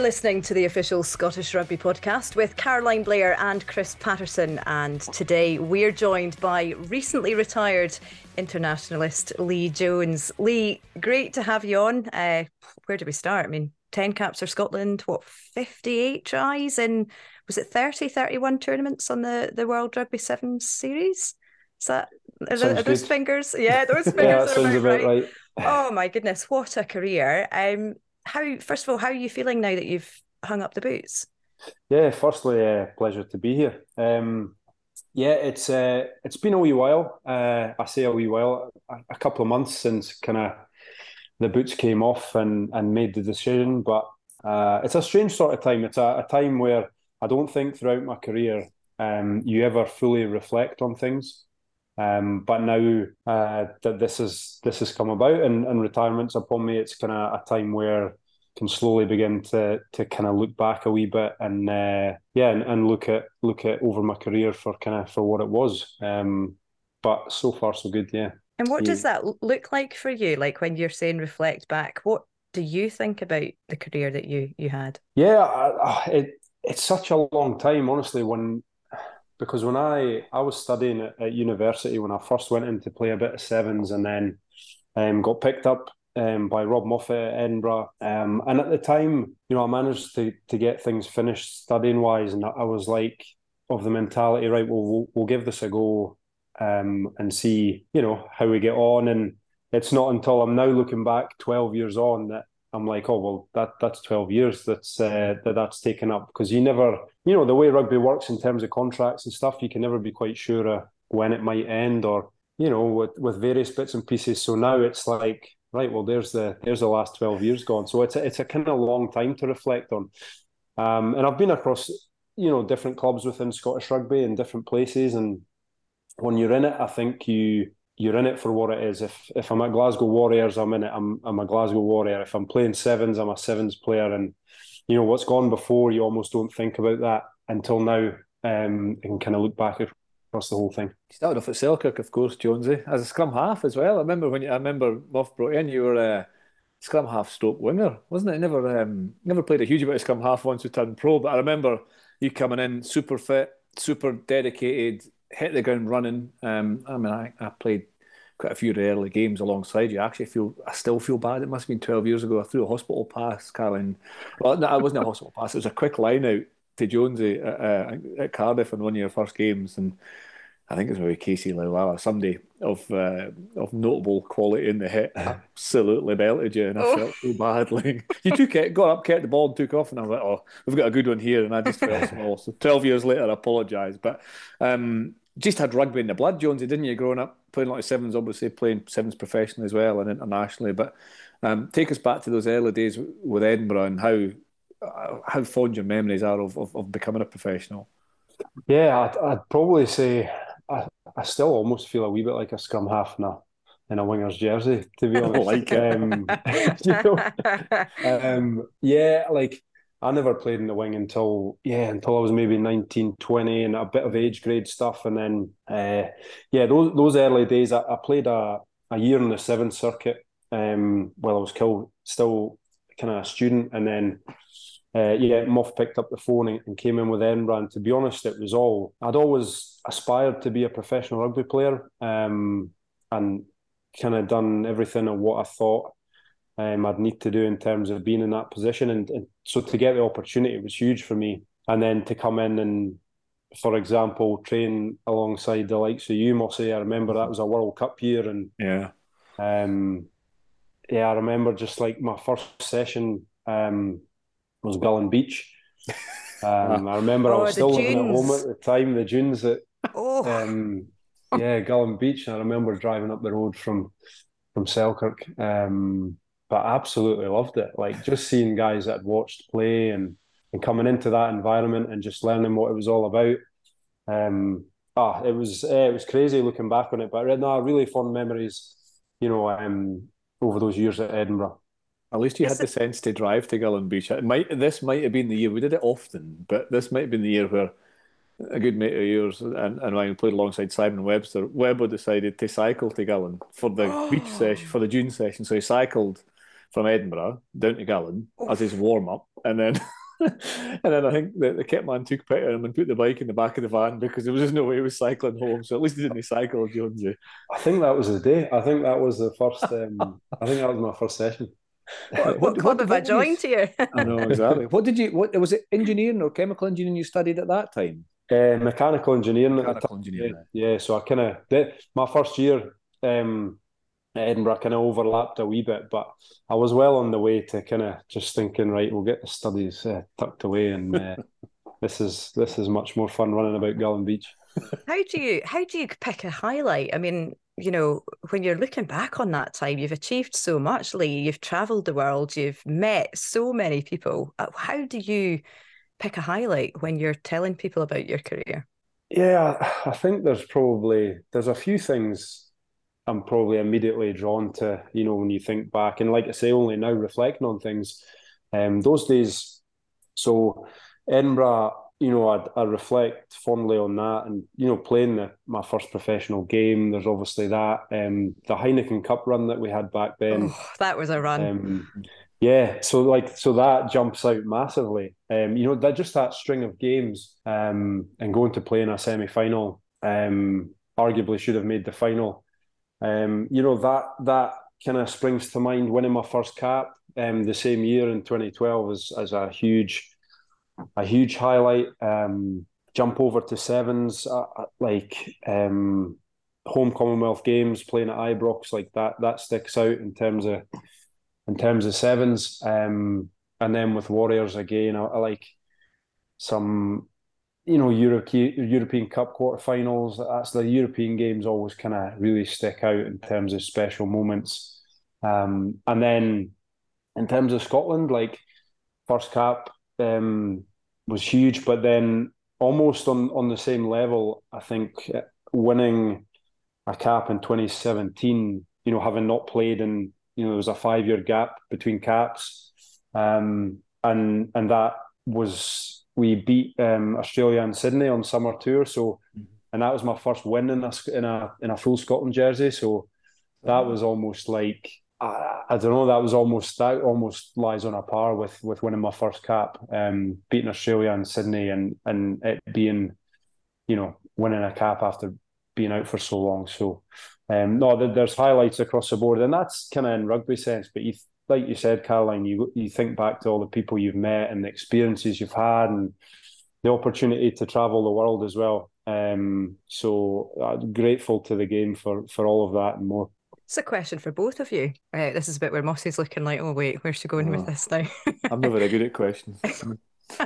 You're listening to the official Scottish Rugby podcast with Caroline Blair and Chris Paterson. And today we're joined by recently retired internationalist Lee Jones. Lee, great to have you on. Uh, where do we start? I mean, 10 caps for Scotland, what, 58 tries in, was it 30, 31 tournaments on the, the World Rugby Sevens series? Is that, are, are those fingers? Yeah, those fingers yeah, sounds about right. right. Oh my goodness, what a career. Um, how first of all, how are you feeling now that you've hung up the boots? Yeah, firstly, uh, pleasure to be here. Um, yeah, it's uh, it's been a wee while. Uh, I say a wee while, a, a couple of months since kind of the boots came off and and made the decision. But uh, it's a strange sort of time. It's a, a time where I don't think throughout my career um, you ever fully reflect on things. Um, but now uh, that this is this has come about and, and retirement's upon me, it's kind of a time where can slowly begin to to kind of look back a wee bit and uh, yeah and, and look at look at over my career for kind of for what it was. Um, but so far so good, yeah. And what does that look like for you? Like when you're saying reflect back, what do you think about the career that you you had? Yeah, it it's such a long time, honestly. When because when I I was studying at, at, university when I first went in to play a bit of sevens and then um, got picked up um, by Rob Moffat at Edinburgh. Um, and at the time, you know, I managed to to get things finished studying wise, and I was like of the mentality, right? Well, we'll, we'll give this a go um, and see, you know, how we get on. And it's not until I'm now looking back, twelve years on, that I'm like, oh well, that that's twelve years that's uh, that that's taken up because you never, you know, the way rugby works in terms of contracts and stuff, you can never be quite sure uh, when it might end or you know with with various bits and pieces. So now it's like, right, well, there's the there's the last twelve years gone. So it's a, it's a kind of long time to reflect on. Um, and I've been across, you know, different clubs within Scottish rugby in different places, and when you're in it, I think you you're in it for what it is. If if I'm at Glasgow Warriors, I'm in it. I'm I'm a Glasgow Warrior. If I'm playing sevens, I'm a sevens player. And you know what's gone before, you almost don't think about that until now, um, and kind of look back across the whole thing. Started off at Selkirk, of course, Jonesy, as a scrum half as well. I remember when you, I remember Moff brought in, you were a scrum half stroke winger, wasn't it? never um, never played a huge amount of scrum half once you turned pro, but I remember you coming in super fit, super dedicated, hit the ground running. Um, I mean, I, I played quite a few of the early games alongside you. I actually feel I still feel bad. It must have been twelve years ago. I threw a hospital pass, Caroline. Well, no, it wasn't a hospital pass. It was a quick line out to Jonesy at, uh, at Cardiff in one of your first games, and I think it was maybe Casey Laulala, somebody of uh, of notable quality in the hit, absolutely belted you, and I oh. felt so badly. you took it, got up, kept the ball, and took off, and I was like, "Oh, we've got a good one here," and I just felt small. So twelve years later, I apologise, but um, just had rugby in the blood, Jonesy, didn't you? Growing up, playing a lot of sevens, obviously playing sevens professionally as well and internationally. But um, take us back to those early days with Edinburgh and how uh, how fond your memories are of, of, of becoming a professional. Yeah, I'd, I'd probably say I, I still almost feel a wee bit like a scrum half in a in a winger's jersey, to be honest. like um, you know, um, yeah, like I never played in the wing until yeah until I was maybe 19, 20 and a bit of age grade stuff and then uh, yeah those those early days I, I played a, a year in the seventh circuit um, while I was still still kind of a student and then uh, yeah Moff picked up the phone and, and, came in with Edinburgh and to be honest it was all I'd always aspired to be a professional rugby player um, and kind of done everything of what I thought um, I'd need to do in terms of being in that position. And, and so to get the opportunity was huge for me. And then to come in and, for example, train alongside the likes of you, Mossy. I remember that was a World Cup year, and yeah, um, yeah, I remember just like my first session um, was Gullane Beach. Um, I remember oh, I was still living at home at the time. The dunes that, oh. um, yeah, Gullane Beach. And I remember driving up the road from from Selkirk. Um, but I absolutely loved it. Like just seeing guys that I'd watched play and and coming into that environment and just learning what it was all about. Um, ah, it was eh, it was crazy looking back on it, but no, really fond memories. You know, um, over those years at Edinburgh. At least you had the sense to drive to Gullane Beach. It might this might have been the year we did it often, but this might have been the year where a good mate of yours and, and I played alongside Simon Webster. Webber decided to cycle to Gullane for the beach session for the June session. So he cycled from Edinburgh down to Gullane as his warm up, and then. and then I think the, the kit man took pity on him and put the bike in the back of the van because there was just no way he was cycling home. So at least he didn't cycle, Jonesy. I think that was the day. I think that was the first. Um, I think that was my first session. What, what club what, have I joined you, here? I know exactly. What did you? What was it? Engineering or chemical engineering you studied at that time? Uh, mechanical engineering. Mechanical engineering. Yeah, so I kind of my first year um, Edinburgh kind of overlapped a wee bit, but I was well on the way to kind of just thinking, right, we'll get the studies uh, tucked away, and uh, this is this is much more fun running about Gullane Beach. How do you how do you pick a highlight? I mean, you know, when you're looking back on that time, you've achieved so much, Lee. You've travelled the world, you've met so many people. Uh, how do you pick a highlight when you're telling people about your career? Yeah, I think there's probably there's a few things I'm probably immediately drawn to, you know, when you think back. And like I say, only now reflecting on things, um, those days. So Edinburgh, you know, I, I reflect fondly on that, and you know, playing the, my first professional game. There's obviously that um, the Heineken Cup run that we had back then. Oh, that was a run. Um, yeah, so like so that jumps out massively. Um, you know, that just that string of games um, and going to play in a semi final. Um, arguably should have made the final um, you know that that kind of springs to mind winning my first cap um, the same year in 2012 as as a huge a huge highlight. Um, jump over to sevens, uh, uh, like um, home Commonwealth Games, playing at Ibrox, like that. That sticks out in terms of in terms of sevens. Um, and then with Warriors again, I, I like some you know, European European Cup quarterfinals. That's the European games always kind of really stick out in terms of special moments. Um, and then in terms of Scotland, like first cap um, was huge, but then almost on on the same level, I think winning a cap in 2017, you know, having not played in, you know, there was a five year gap between caps, um, and and that was we beat um, Australia and Sydney on summer tour. So, mm-hmm. and that was my first win in a in a in a full Scotland jersey. So, that was almost like I, I don't know. That was almost that almost lies on a par with with winning my first cap, um, beating Australia and Sydney, and and it being, you know, winning a cap after being out for so long. So, um, no, there's highlights across the board, and that's kind of in rugby sense. But you like you said, Caroline, you you think back to all the people you've met and the experiences you've had, and the opportunity to travel the world as well. Um, so uh, grateful to the game for for all of that and more. It's a question for both of you. Uh, this is a bit where Mossy's looking like, oh wait, where's she going oh, with this now? I'm not very good at questions.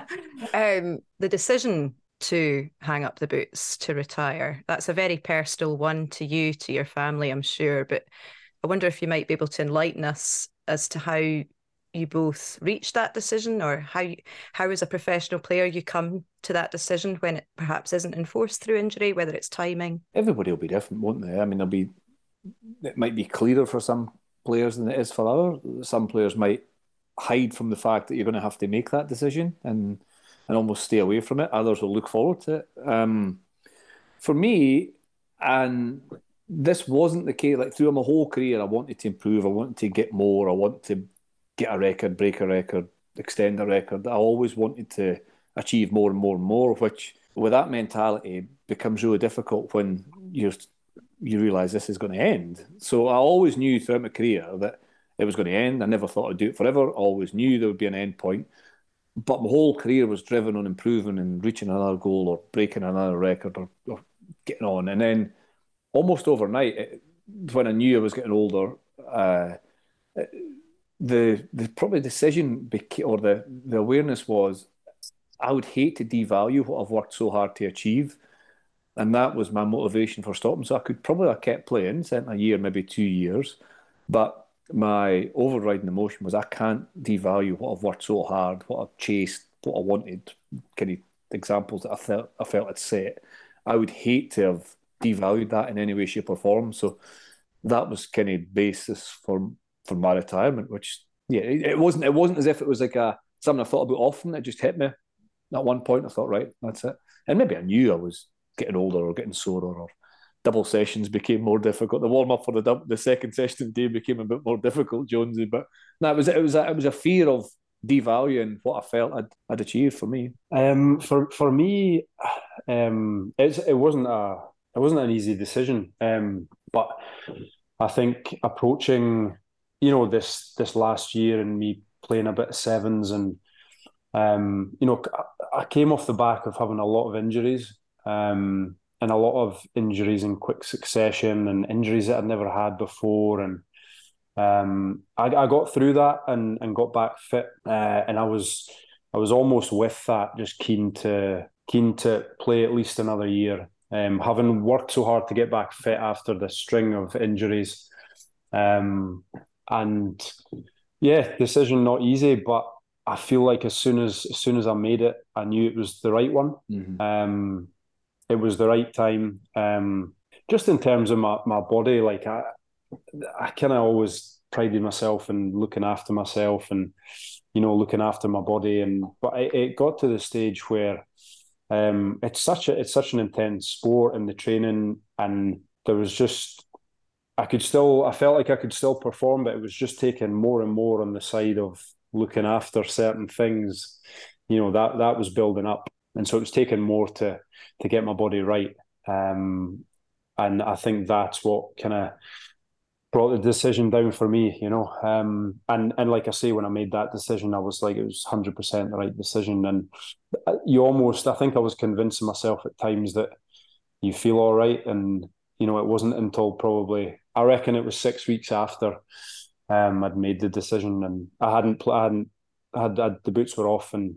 um, the decision to hang up the boots to retire that's a very personal one to you, to your family, I'm sure. But I wonder if you might be able to enlighten us as to how you both reached that decision or how how as a professional player you come to that decision when it perhaps isn't enforced through injury whether it's timing? Everybody will be different won't they? I mean there'll be it might be clearer for some players than it is for others. Some players might hide from the fact that you're going to have to make that decision and and almost stay away from it. Others will look forward to it. Um, for me and this wasn't the case. Like through my whole career, I wanted to improve. I wanted to get more. I wanted to get a record, break a record, extend a record. I always wanted to achieve more and more and more. Which, with that mentality, becomes really difficult when you you realise this is going to end. So I always knew throughout my career that it was going to end. I never thought I'd do it forever. I always knew there would be an end point. But my whole career was driven on improving and reaching another goal or breaking another record or, or getting on. And then almost overnight, it, when I knew I was getting older, uh, the the probably decision became, or the the awareness was I would hate to devalue what I've worked so hard to achieve, and that was my motivation for stopping. So I could probably have kept playing, sent a year, maybe two years, but my overriding emotion was I can't devalue what I've worked so hard, what I've chased, what I wanted. Kind of examples that I felt I felt had set. I would hate to have devalued that in any way, shape, or form. So that was kind of basis for for my retirement. Which yeah, it, it, wasn't it wasn't as if it was like a something I thought about often. It just hit me at one point. I thought, right, that's it. And maybe I knew I was getting older or getting sorer or double sessions became more difficult. The warm up for the the second session of the day became a bit more difficult, Jonesy. But no, it was it was a, it was a fear of devaluing what I felt I'd, I'd achieved for me. Um, for for me, um, it's it wasn't a it wasn't an easy decision. Um, but I think approaching, you know, this this last year and me playing a bit of sevens and um, you know, I came off the back of having a lot of injuries. Um, and a lot of injuries in quick succession and injuries that I'd never had before. And um, I, I, got through that and, and got back fit. Uh, and I was I was almost with that, just keen to keen to play at least another year. Um, having worked so hard to get back fit after the string of injuries. Um, and yeah, decision not easy, but I feel like as soon as as soon as I made it, I knew it was the right one. Mm-hmm. Um, it was the right time. Um, just in terms of my, my body, like I, I kind of always prided myself in looking after myself and, you know, looking after my body. And but it, it got to the stage where um, it's such a it's such an intense sport and the training, and there was just I could still I felt like I could still perform, but it was just taking more and more on the side of looking after certain things. You know that that was building up, and so it was taking more to to get my body right. Um, and I think that's what kind of brought the decision down for me, you know. Um, and and like I say, when I made that decision, I was like, it was hundred percent the right decision. And you almost, I think, I was convincing myself at times that you feel all right, and you know, it wasn't until probably I reckon it was six weeks after um, I'd made the decision, and I hadn't, I hadn't, had, had the boots were off, and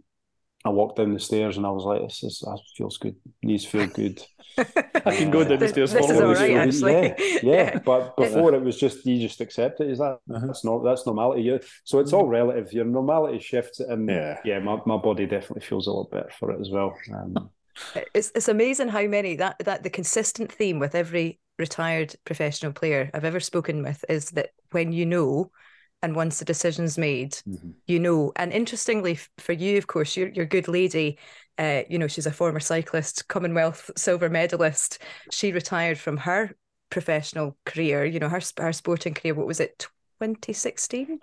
I walked down the stairs and I was like, "This is that feels good. Knees feel good. I can go down the stairs. This, is all right, actually. Yeah, yeah. But before it was just you just accept it. Is that uh-huh. that's not that's normality? Yeah. So it's all mm-hmm. relative. Your normality shifts, and yeah, yeah. My, my body definitely feels a lot better for it as well. Um, it's it's amazing how many that that the consistent theme with every retired professional player I've ever spoken with is that when you know and once the decision's made, mm-hmm. you know. And interestingly, for you, of course, your your good lady, uh, you know, she's a former cyclist, Commonwealth silver medalist. She retired from her professional career, you know, her her sporting career. What was it, twenty sixteen?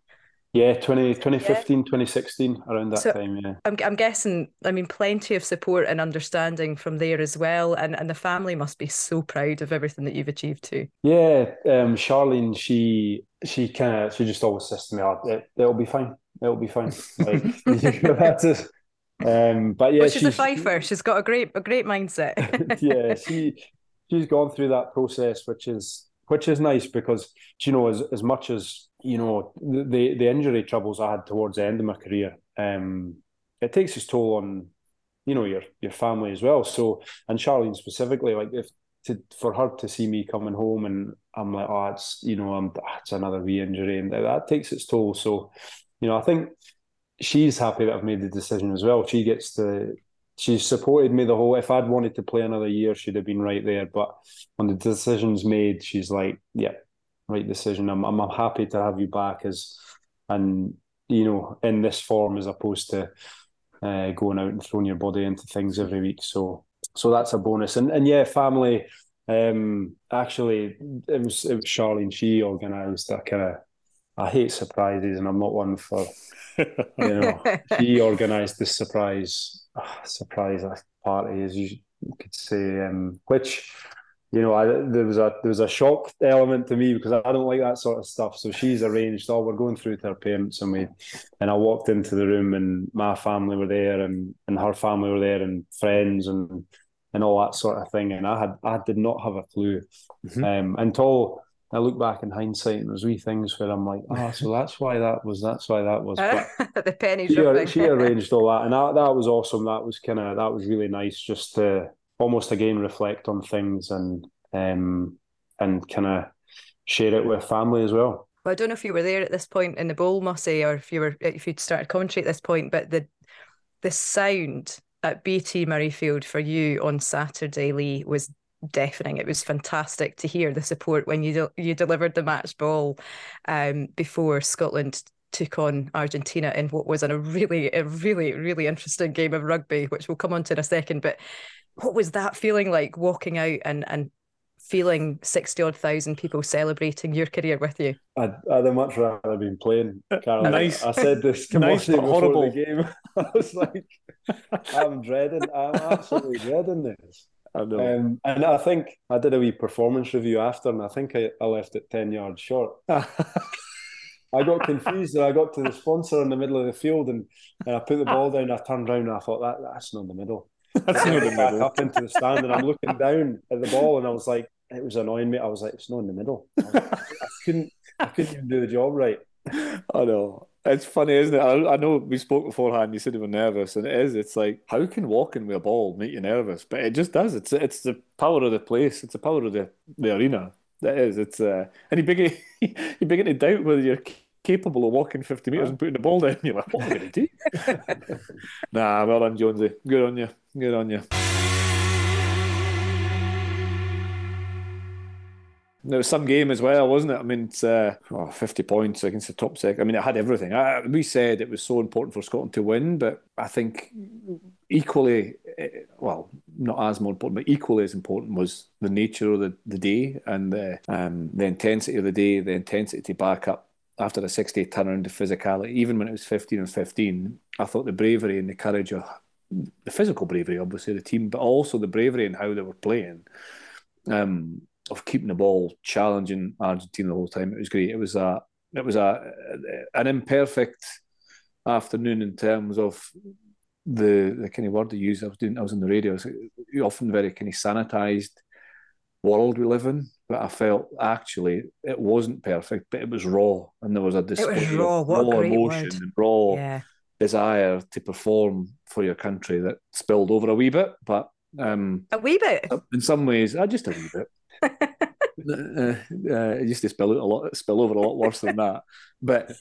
Yeah, 20, 2015, yeah. 2016, around that so time, yeah. I'm, I'm guessing, I mean, plenty of support and understanding from there as well. And, and the family must be so proud of everything that you've achieved too. Yeah, um, Charline, she she kind of, she just always says to me, oh, it, will be fine. It'll be fine. Like, that's it. Um, but yeah, well, she's, she's, a fifer. She's got a great, a great mindset. yeah, she, she's gone through that process, which is, which is nice because, you know, as, as much as you know the the injury troubles I had towards the end of my career, um, it takes its toll on you know your your family as well. So and Charline specifically, like if to for her to see me coming home and I'm like, oh, it's you know, I'm it's another re-injury and that takes its toll. So, you know, I think she's happy that I've made the decision as well. She gets to she's supported me the whole. If I'd wanted to play another year, she'd have been right there. But when the decision's made, she's like, yeah, right decision. I'm, I'm, I'm happy to have you back as and you know in this form as opposed to uh, going out and throwing your body into things every week. So so that's a bonus. And and yeah, family. Um, actually, it was it was Charline. She organised a kind of. I hate surprises, and I'm not one for. you know, she organised this surprise uh, surprise party, as you could say, um, which you know, I, there was a there was a shock element to me because I don't like that sort of stuff. So she's arranged. Oh, we're going through to her parents, and we, and I walked into the room, and my family were there, and and her family were there, and friends, and and all that sort of thing. And I had I did not have a clue mm-hmm. um, until I look back in hindsight, and there's wee things where I'm like, oh, so that's why that was. That's why that was. But the penny. She, she arranged all that, and that that was awesome. That was kind of that was really nice, just to almost again reflect on things and um, and kind of share it with family as well. Well, I don't know if you were there at this point in the bowl, Mossy, or if you were if you'd started commentary at this point, but the the sound at BT Murrayfield for you on Saturday, Lee, was deafening. It was fantastic to hear the support when you you delivered the match ball um, before Scotland took on Argentina in what was a really, a really, really interesting game of rugby, which we'll come on to in a second. But what was that feeling like walking out and and feeling 60 odd thousand people celebrating your career with you? I'd, I'd have much rather been playing. Carol. Nice. I, I said this to Nice, but before horrible. the game. I was like, I'm dreading, I'm absolutely dreading this. I know. Um, and I think I did a wee performance review after, and I think I, I left it 10 yards short. I got confused and I got to the sponsor in the middle of the field and, and I put the ball down. I turned around and I thought, that that's not in the middle. That's not the back middle. up into the stand and I'm looking down at the ball and I was like, it was annoying me. I was like, it's not in the middle. I, I couldn't, I couldn't even do the job right. I know. It's funny, isn't it? I, I know we spoke beforehand. You said you were nervous, and it is. It's like how can walking with a ball make you nervous? But it just does. It's it's the power of the place. It's the power of the, the arena. That is. It's uh, and you begin you begin to doubt whether you're capable of walking fifty meters and putting the ball down. You're like, what am I going to do? nah, well done, Jonesy. Good on you. Good on you. There was some game as well, wasn't it? I mean, it's uh, oh, 50 points against the top sec. I mean, it had everything. I, we said it was so important for Scotland to win, but I think equally, eh, well, not as more important, but equally as important was the nature of the, the day and the, um, the intensity of the day, the intensity to back up after a 60 turnaround, the physicality. Even when it was 15 and 15, I thought the bravery and the courage of the physical bravery, obviously, of the team, but also the bravery and how they were playing. Um, of keeping the ball, challenging Argentina the whole time. It was great. It was a it was a an imperfect afternoon in terms of the the kind of word they use. I was doing I was on the radio. It's often very kind of sanitized world we live in. But I felt actually it wasn't perfect, but it was raw, and there was a display raw. of What a raw emotion word. and raw Yeah. desire to perform for your country that spilled over a wee bit, but um, A wee bit. in some ways, uh, just a wee bit. uh, uh, it used to spill out a lot, spill over a lot worse than that. But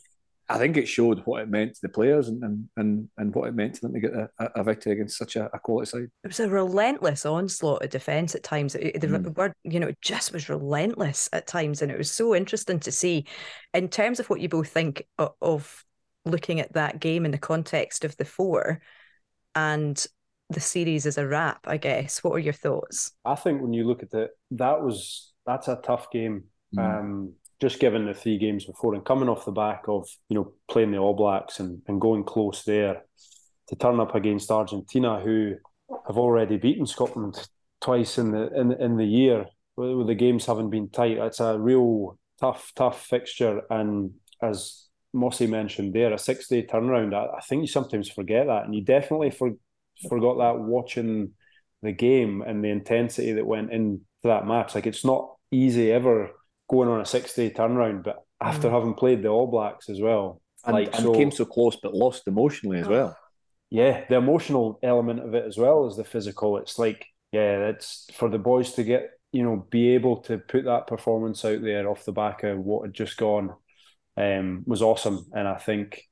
I think it showed what it meant to the players and and and, and what it meant to them to get a, a victory against such a, a quality side. It was a relentless onslaught of defence at times. It- The Mm. word, you know, it just was relentless at times, and it was so interesting to see. In terms of what you both think of, of looking at that game in the context of the four, and the series as a wrap, I guess. What are your thoughts? I think when you look at it, that was that's a tough game. Mm. Um, just given the three games before and coming off the back of you know playing the All Blacks and, and going close there to turn up against Argentina, who have already beaten Scotland twice in the in, in the year, with the games having been tight. It's a real tough, tough fixture, and as Mossy mentioned there, a six day turnaround. I, I think you sometimes forget that, and you definitely for, forgot that watching the game and the intensity that went into that match. Like it's not easy ever going on a six day turnaround, but after having played the All Blacks as well, And, like and so, came so close but lost emotionally as well. yeah, the emotional element of it as well as the physical. It's like, yeah, it's for the boys to get, you know, be able to put that performance out there off the back of what had just gone um, was awesome. And I think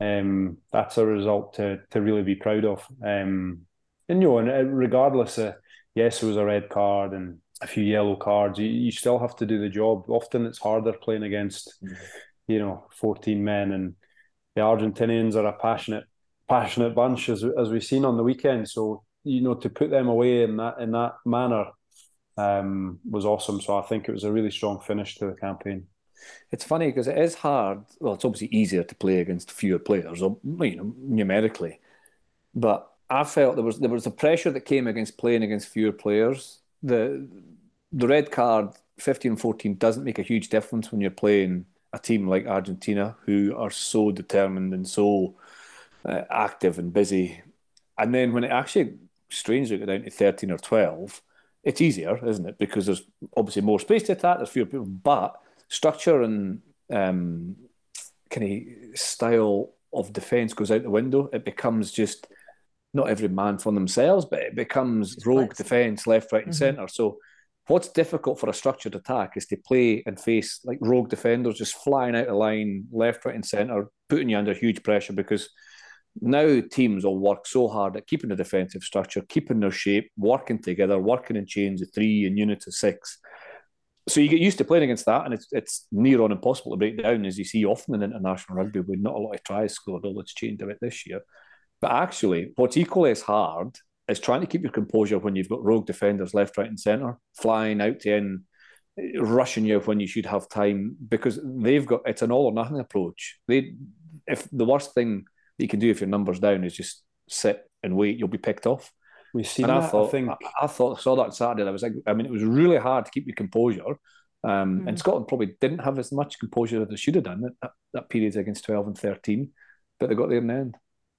um, that's a result to to really be proud of. Um, and you know, and uh, regardless of yes, it was a red card and a few yellow cards, you, you still have to do the job. Often it's harder playing against, you know, 14 men and the Argentinians are a passionate passionate bunch as as we've seen on the weekend. So you know to put them away in that in that manner um, was awesome. So I think it was a really strong finish to the campaign. It's funny because it is hard. Well, it's obviously easier to play against fewer players, you know, numerically. But I felt there was there was a pressure that came against playing against fewer players. The the red card, 15 14 doesn't make a huge difference when you're playing a team like Argentina, who are so determined and so uh, active and busy. And then when it actually strangely got down to 13 or 12, it's easier, isn't it? Because there's obviously more space to attack, there's fewer people, but structure and um, kind of style of defence goes out the window. It becomes just not every man for themselves, but it becomes It's rogue defence, left, right, and Mhm. centre. So what's difficult for a structured attack is to play and face like rogue defenders just flying out of line, left, right, and centre, putting you under huge pressure because now teams will work so hard at keeping the defensive structure, keeping their shape, working together, working in chains of three and units of six. So you get used to playing against that, and it's it's near on impossible to break down, as you see often in international rugby, with not a lot of tries scored, although it's changed a bit this year. But actually, what's equally as hard is trying to keep your composure when you've got rogue defenders left, right, and centre, flying out to end, rushing you when you should have time because they've got it's an all or nothing approach. They, if the worst thing that you can do if your numbers down is just sit and wait, you'll be picked off. We see and that. I thought, I think I, I thought, saw that Saturday. I was like, I mean, it was really hard to keep your composure. Um, Mhm. And Scotland probably didn't have as much composure as they should have done at that, that period against 12 and 13, but they got there in the end.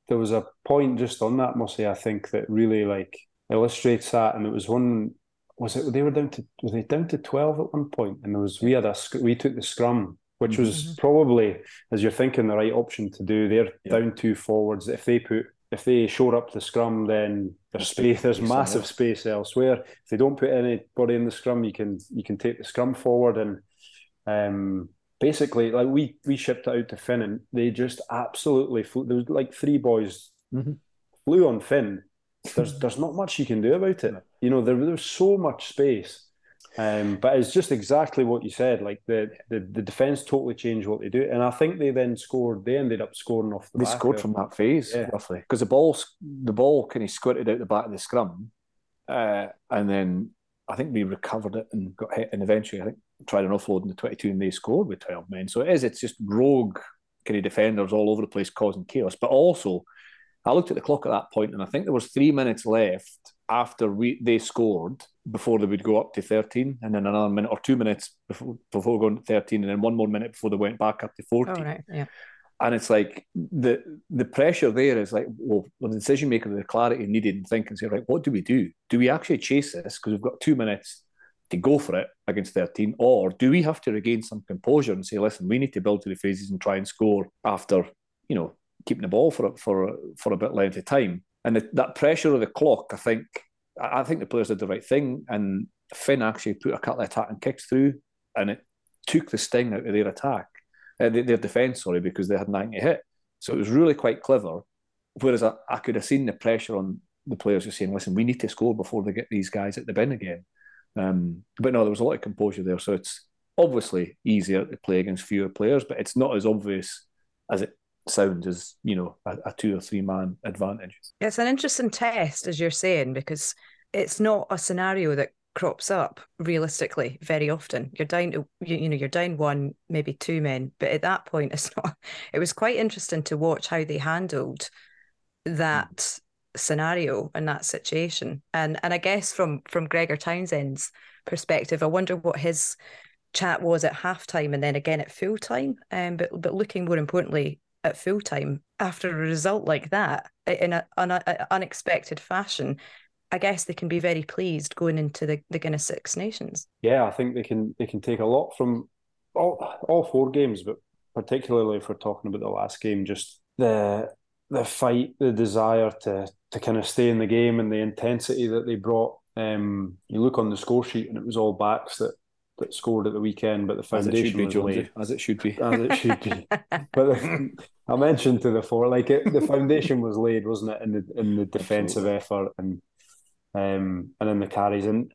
There was a point just on that, Mossy, I think that really like illustrates that. And it was one, was it they were down to was they down to twelve at one point, and there was we had a we took the scrum, which was Mhm. probably as you're thinking the right option to do. They're Yeah. down two forwards. If they put if they shore up the scrum, then there's space. There's massive somewhere. space elsewhere. If they don't put anybody in the scrum, you can you can take the scrum forward and um basically like we we shipped it out to Finn and they just absolutely flew. There was like three boys Mhm. flew on Finn. There's there's not much you can do about it. You know there there's so much space. Um, but it's just exactly what you said. Like the, the the defense totally changed what they do, and I think they then scored. They ended up scoring off the They scored from that phase Yeah. roughly because the ball the ball kind of squirted out the back of the scrum, uh, and then I think we recovered it and got hit, and eventually I think tried an offload in the twenty two and they scored with twelve men. So it is it's just rogue kind of defenders all over the place causing chaos. But also, I looked at the clock at that point and I think there was three minutes left after we they scored before they would go up to thirteen, and then another minute or two minutes before before going to thirteen, and then one more minute before they went back up to Oh, fourteen right. Yeah. and it's like the the pressure there is like well the decision maker the clarity needed and think and say right what do we do do we actually chase this because we've got two minutes to go for it against 13 or do we have to regain some composure and say listen we need to build to the phases and try and score after you know keeping the ball for for for a bit length of time and the, that pressure of the clock I think I think the players did the right thing and Finn actually put a couple of attacking kicks through and it took the sting out of their attack uh, their, defence, sorry, because they had nine to hit. So it was really quite clever. Whereas I, I could have seen the pressure on the players just saying, listen, we need to score before they get these guys at the bin again. Um, but no, there was a lot of composure there. So it's obviously easier to play against fewer players, but it's not as obvious as it sounds as, you know, a, a two or three man advantage. It's an interesting test, as you're saying, because it's not a scenario that crops up realistically very often. You're down to you, you know you're down one, maybe two men, but at that point, it's not. It was quite interesting to watch how they handled that scenario in that situation, and and I guess from from Gregor Townsend's perspective, I wonder what his chat was at halftime and then again at full time. Um, but but looking more importantly at full time after a result like that in an unexpected fashion, I guess they can be very pleased going into the, the Guinness Six Nations. Yeah, I think they can they can take a lot from all all four games, but particularly if we're talking about the last game, just the the fight, the desire to to kind of stay in the game, and the intensity that they brought. Um, you look on the score sheet, and it was all backs that that scored at the weekend, but the As it should foundation be, Jonesy. As it should be. As it should be. But the, I mentioned to the four, like it, the foundation was laid, wasn't it, in the in the defensive effort and um and in the carries, and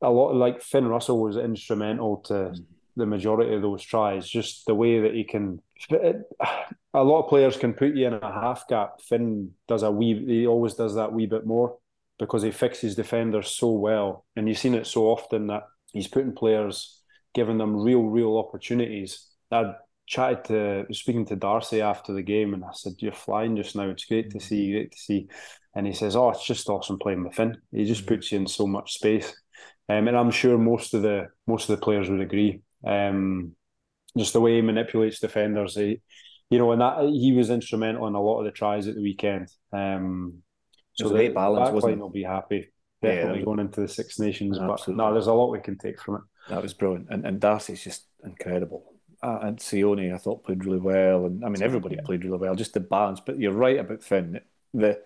a lot like Finn Russell was instrumental to the majority of those tries. Just the way that he can, a lot of players can put you in a half gap. Finn does a wee, he always does that wee bit more because he fixes defenders so well, and you've seen it so often that he's putting players, giving them real, real opportunities. I chatted to, speaking to Darcy after the game, and I said, "You're flying just now. It's great to see, You, great to see." And he says, "Oh, it's just awesome playing with Finn. He just puts you in so much space." Um, and I'm sure most of the most of the players would agree. Um, just the way he manipulates defenders, he, you know, and that he was instrumental in a lot of the tries at the weekend. Um, a great balance, wasn't will be happy. Definitely was- going into the Six Nations, but no, there's a lot we can take from it. That was brilliant. And and Darcy's just incredible. Uh, and Sione, I thought, played really well. And I mean, everybody Yeah. played really well, just the balance. But you're right about Finn. The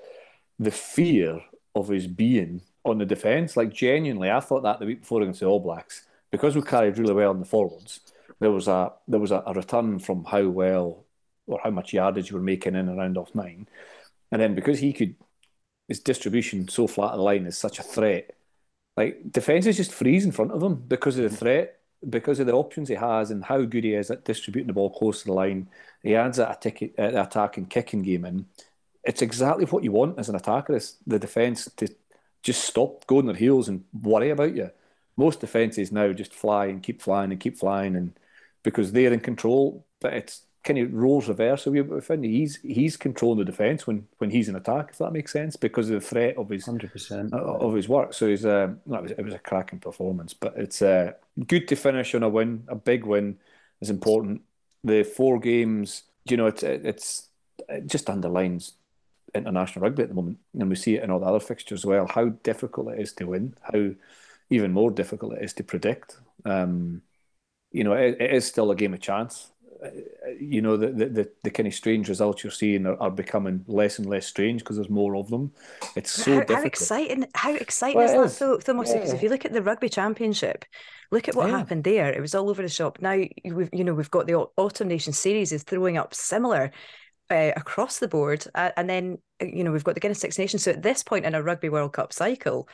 the fear of his being on the defence, like genuinely, I thought that the week before against the All Blacks, because we carried really well in the forwards, there was a there was a, a return from how well or how much yardage you were making in and around off nine. And then because he could his distribution so flat of the line is such a threat. Like defenses just freeze in front of him because of the threat, because of the options he has, and how good he is at distributing the ball close to the line. He adds that attack, uh, attack and kicking game in. it's exactly what you want as an attacker is the defence to just stop, go on their heels and worry about you. Most defences now just fly and keep flying and keep flying and because they're in control, but it's kind of roles reverse. Found he's he's controlling the defence when when he's in attack, if that makes sense, because of the threat of his hundred percent of his work. So he's it was, it was a cracking performance, but it's uh, good to finish on a win, a big win is important. The four games, you know, it's it's it just underlines international rugby at the moment, and we see it in all the other fixtures as well. How difficult it is to win, how even more difficult it is to predict. Um, you know, it, it is still a game of chance. Uh, you know, the, the, the, the kind of strange results you're seeing are, are becoming less and less strange because there's more of them. It's so how, difficult. How exciting! How exciting well, is that, though, Thomas? Because yeah. if you look at the rugby championship, look at what yeah. happened there. It was all over the shop. Now we've you know we've got the Autumn Nation series is throwing up similar uh, across the board, uh, and then uh, you know we've got the Guinness Six Nations. So at this point in a Rugby World Cup cycle,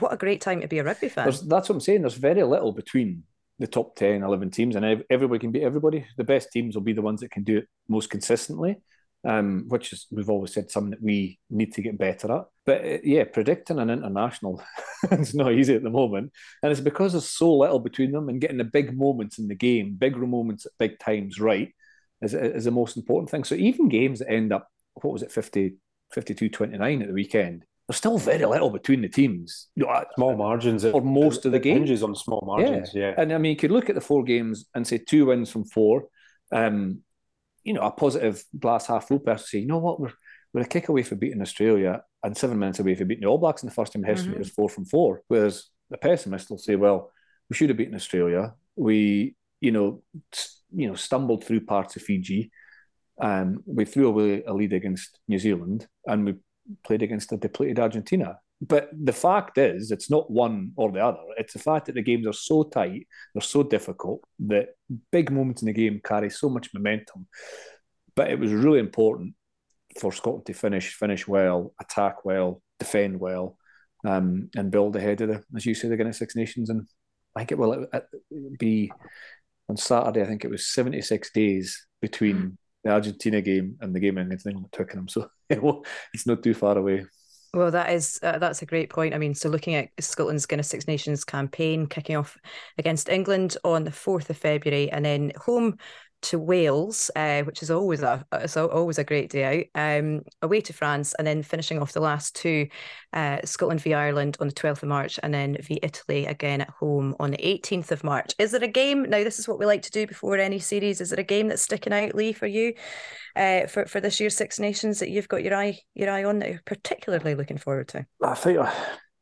what a great time to be a rugby fan. There's, that's what I'm saying. There's very little between the top 10, 11 teams, and everybody can beat everybody. The best teams will be the ones that can do it most consistently, um, which is, we've always said, something that we need to get better at. But uh, yeah, predicting an international is not easy at the moment. And it's because there's so little between them and getting the big moments in the game, big moments at big times right, is, is the most important thing. So even games that end up, what was it, 50, 52 29 at the weekend, there's still very little between the teams. You small margins for most of the games. Hinges on small margins, yeah. yeah. And I mean, you could look at the four games and say two wins from four. Um, you know, a positive glass half full person say, you know what, we're we're a kick away from beating Australia and seven minutes away from beating the All Blacks in the first time in history. Mm-hmm. It was four from four. Whereas the pessimist will say, well, we should have beaten Australia. We, you know, st- you know, stumbled through parts of Fiji. Um, we threw away a lead against New Zealand, and we played against a depleted Argentina. But the fact is, it's not one or the other. It's the fact that the games are so tight, they're so difficult, that big moments in the game carry so much momentum. But it was really important for Scotland to finish, finish well, attack well, defend well, um, and build ahead of the, as you say, the Guinness Six Nations. And I think it will be on Saturday. I think it was seventy six days between the Argentina game and the game against England Twickenham. So it's not too far away. Well, that is uh, that's a great point. I mean, so looking at Scotland's Guinness Six Nations campaign kicking off against England on the fourth of February, and then home to Wales, uh, which is always a it's always a great day out. Um, away to France, and then finishing off the last two, uh, Scotland v Ireland on the twelfth of March, and then v Italy again at home on the eighteenth of March. Is there a game? Now, this is what we like to do before any series. Is there a game that's sticking out, Lee, for you, uh, for for this year's Six Nations that you've got your eye your eye on that you're particularly looking forward to? I think uh,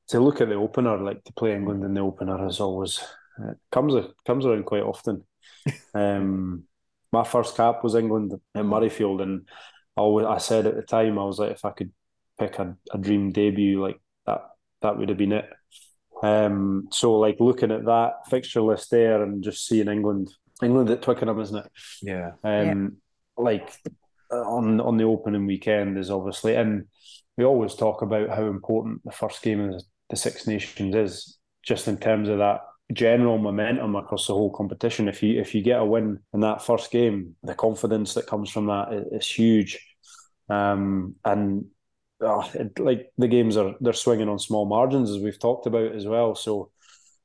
to look at the opener, like to play England in the opener, is always uh, comes comes around quite often. um, my first cap was England at Murrayfield, and I, always, I said at the time I was like, if I could pick a, a dream debut, like that, that would have been it. Um, so like looking at that fixture list there and just seeing England, England at Twickenham, isn't it? Yeah. Um, yeah. like on on the opening weekend is obviously, and we always talk about how important the first game of the Six Nations is, just in terms of that general momentum across the whole competition. If you if you get a win in that first game, the confidence that comes from that is, is huge. Um, and oh, it, like the games are they're swinging on small margins as we've talked about as well. So,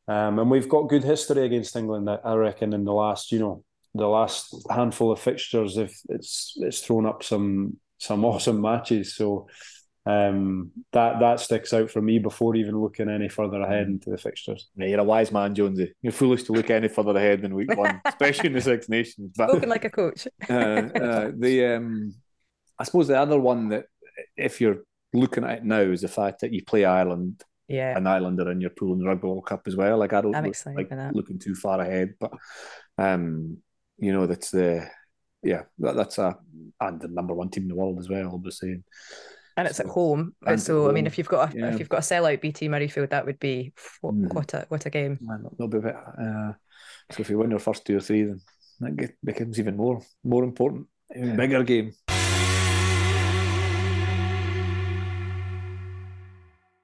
um, and we've got good history against England. I reckon in the last you know the last handful of fixtures, if it's it's thrown up some some awesome matches. So um, that that sticks out for me before even looking any further ahead into the fixtures. Yeah, you're a wise man, Jonesy. You're foolish to look any further ahead than week one, especially in the Six Nations. But, Spoken like a coach. uh, uh, the um, I suppose the other one that, if you're looking at it now, is the fact that you play Ireland. Yeah, an Islander in your pool in the Rugby World Cup as well. Like I don't I'm look, like looking too far ahead, but um, you know that's the yeah that, that's a and the number one team in the world as well, obviously and it's at home. And so I mean, if you've got a, yeah. if you've got a sellout BT Murrayfield, that would be what, mm. what a what a game. That'll be a bit. Uh, so if you win your first two or three, then that get, becomes even more more important, even bigger game.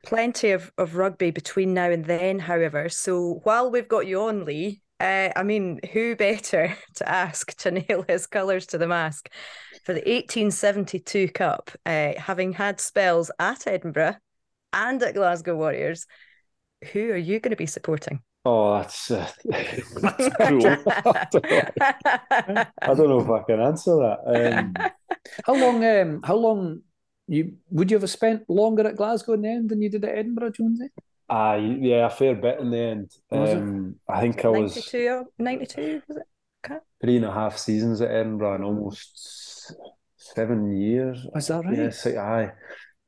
Plenty of, of rugby between now and then, however. So while we've got you on, Lee, uh, I mean, who better to ask to nail his colours to the mask for the 1872 Cup, uh, having had spells at Edinburgh and at Glasgow Warriors, who are you going to be supporting? Oh, that's uh, that's cruel. I don't know if I can answer that. Um, how long? Um, how long? You would you have spent longer at Glasgow in the end than you did at Edinburgh, Jonesy? Ah, yeah, a fair bit in the end. Um, I think I was 92, 92 was it? Okay. three and a half seasons at Edinburgh and almost seven years. Is that right? Yes, aye.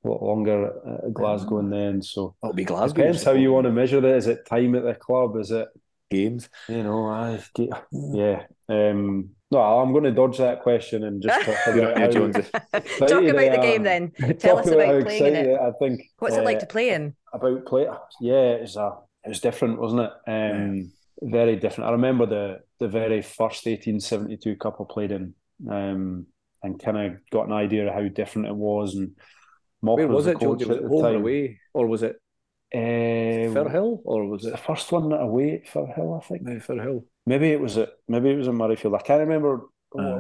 A lot longer at Glasgow in the end. So It'll be Glasgow. depends how you want to measure it. Is it time at the club? Is it games. you know? I yeah. Um, no, I'm going to dodge that question and just talk about how Talk about the game am. then. Tell us about how playing in it. I think. What's it like uh, to play in? about play. Yeah, it was a it was different, wasn't it? Um, very different. I remember the the very first eighteen seventy two cup I played in, um, and kind of got an idea of how different it was. And Mock Where was the it, coach Was it home or away, or was it Um, Firhill, or was it the first one away at Firhill, I think. no, Firhill? Maybe it was at maybe it was in Murrayfield. I can't remember.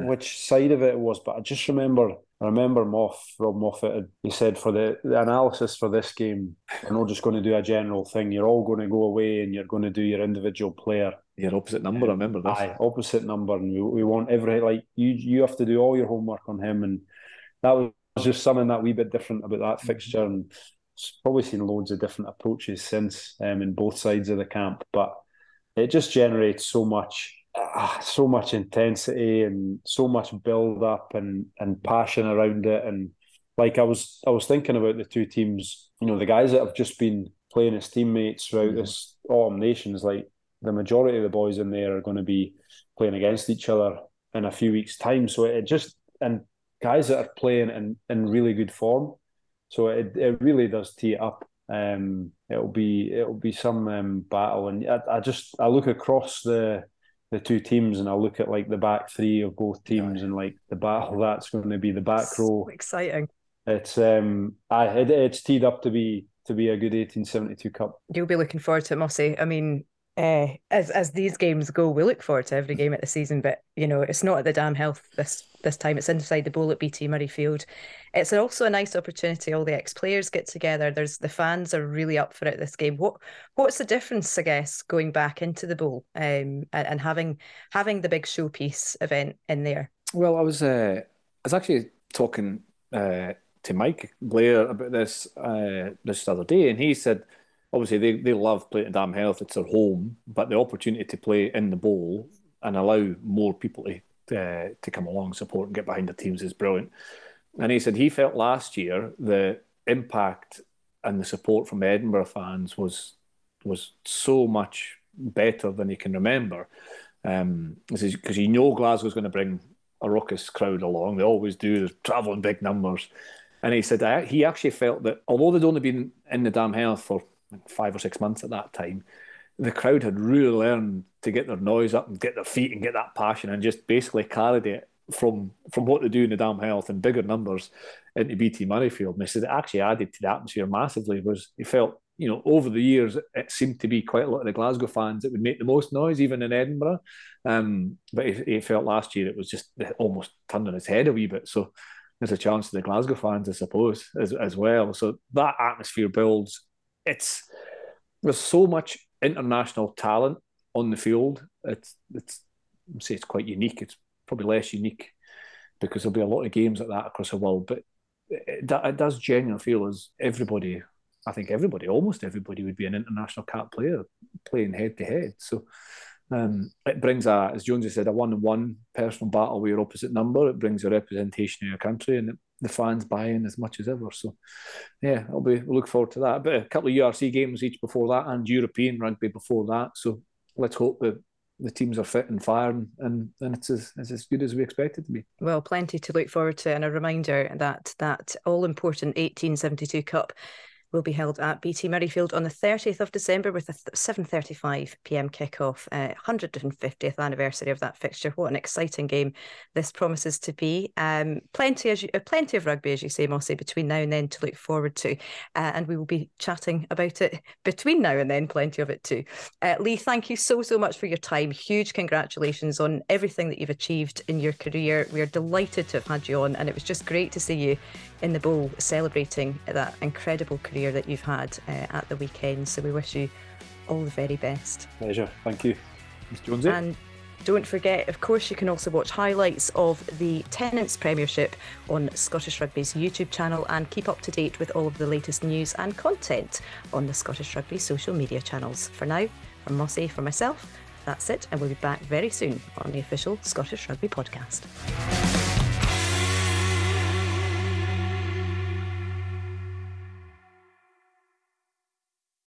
Which side of it it was, but I just remember I remember Moff Rob Moffat. had- He said for the, the analysis for this game, we're not just going to do a general thing. You're all going to go away and you're going to do your individual player. Your opposite number. I remember this. Aye, opposite number, and we, we want every like you you have to do all your homework on him, and that was just something that wee bit different about that fixture, and probably seen loads of different approaches since um, in both sides of the camp, but it just generates so much. Ah, so much intensity and so much build up and and passion around it and like I was I was thinking about the two teams you know the guys that have just been playing as teammates throughout Mhm. this autumn nations like the majority of the boys in there are going to be playing against each other in a few weeks' time. So it just and guys that are playing in, in really good form. So it it really does tee it up. Um, it'll be it'll be some um, battle, and I, I just I look across the the two teams, and I'll look at like the back three of both teams, and like the battle that's going to be the back row. Exciting. It's um, I it, it's teed up to be to be a good eighteen seventy two cup. You'll be looking forward to it, Mossy. I mean, uh, as as these games go, we look forward to every game at the season, but you know, it's not at the DAM Health this this time. It's inside the bowl at BT Murrayfield. It's also a nice opportunity. All the ex players get together. There's the fans are really up for it this game. What what's the difference, I guess, going back into the bowl um, and, and having having the big showpiece event in there? Well, I was uh, I was actually talking uh, to Mike Blair about this uh, this other day, and he said obviously they, they love playing at DAM Health; it's their home, but the opportunity to play in the bowl and allow more people to uh, to come along, support, and get behind the teams is brilliant. And he said he felt last year the impact and the support from Edinburgh fans was was so much better than he can remember. Um, because you know Glasgow's going to bring a raucous crowd along. They always do. They're travelling big numbers. And he said I, he actually felt that although they'd only been in the DAM Health for five or six months at that time, the crowd had really learned to get their noise up and get their feet and get that passion and just basically carried it from from what they do in the DAM Health in bigger numbers into BT Murrayfield. And he said it actually added to the atmosphere massively. Was he felt you know, over the years, it seemed to be quite a lot of the Glasgow fans that would make the most noise, even in Edinburgh. Um, but he, he felt last year it was just almost turned on its head a wee bit. So there's a chance to the Glasgow fans, I suppose, as, as well. So that atmosphere builds. It's there's so much international talent on the field. It's it's I'd say it's quite unique. It's probably less unique because there'll be a lot of games like that across the world. But it, it does genuinely feel as everybody I think everybody, almost everybody, would be an international cap player playing head to head. So um, it brings a, as Jonesy said, a one-on-one personal battle with your opposite number. It brings a representation of your country, and the fans buy in as much as ever. So yeah, I'll be we'll look forward to that. But a couple of URC games each before that, and European rugby before that. So let's hope that the teams are fit and firing, and, and it's as, it's as good as we expect it to be. Well, plenty to look forward to, and a reminder that that all important 1872 Cup will be held at BT Murrayfield on the 30th of December with a 7:35 p.m. kickoff, uh, 150th anniversary of that fixture. What an exciting game this promises to be! Um, plenty as you, uh, plenty of rugby, as you say, Mossy, between now and then to look forward to, uh, and we will be chatting about it between now and then. Plenty of it too. Uh, Lee, thank you so so much for your time. Huge congratulations on everything that you've achieved in your career. We are delighted to have had you on, and it was just great to see you in the bowl celebrating that incredible career that you've had uh, at the weekend. So we wish you all the very best. Pleasure. Thank you. Ms. Jonesy. And don't forget, of course, you can also watch highlights of the Tennent's Premiership on Scottish Rugby's YouTube channel and keep up to date with all of the latest news and content on the Scottish Rugby social media channels. For now, from Mossy, for myself, that's it, and we'll be back very soon on the official Scottish Rugby podcast.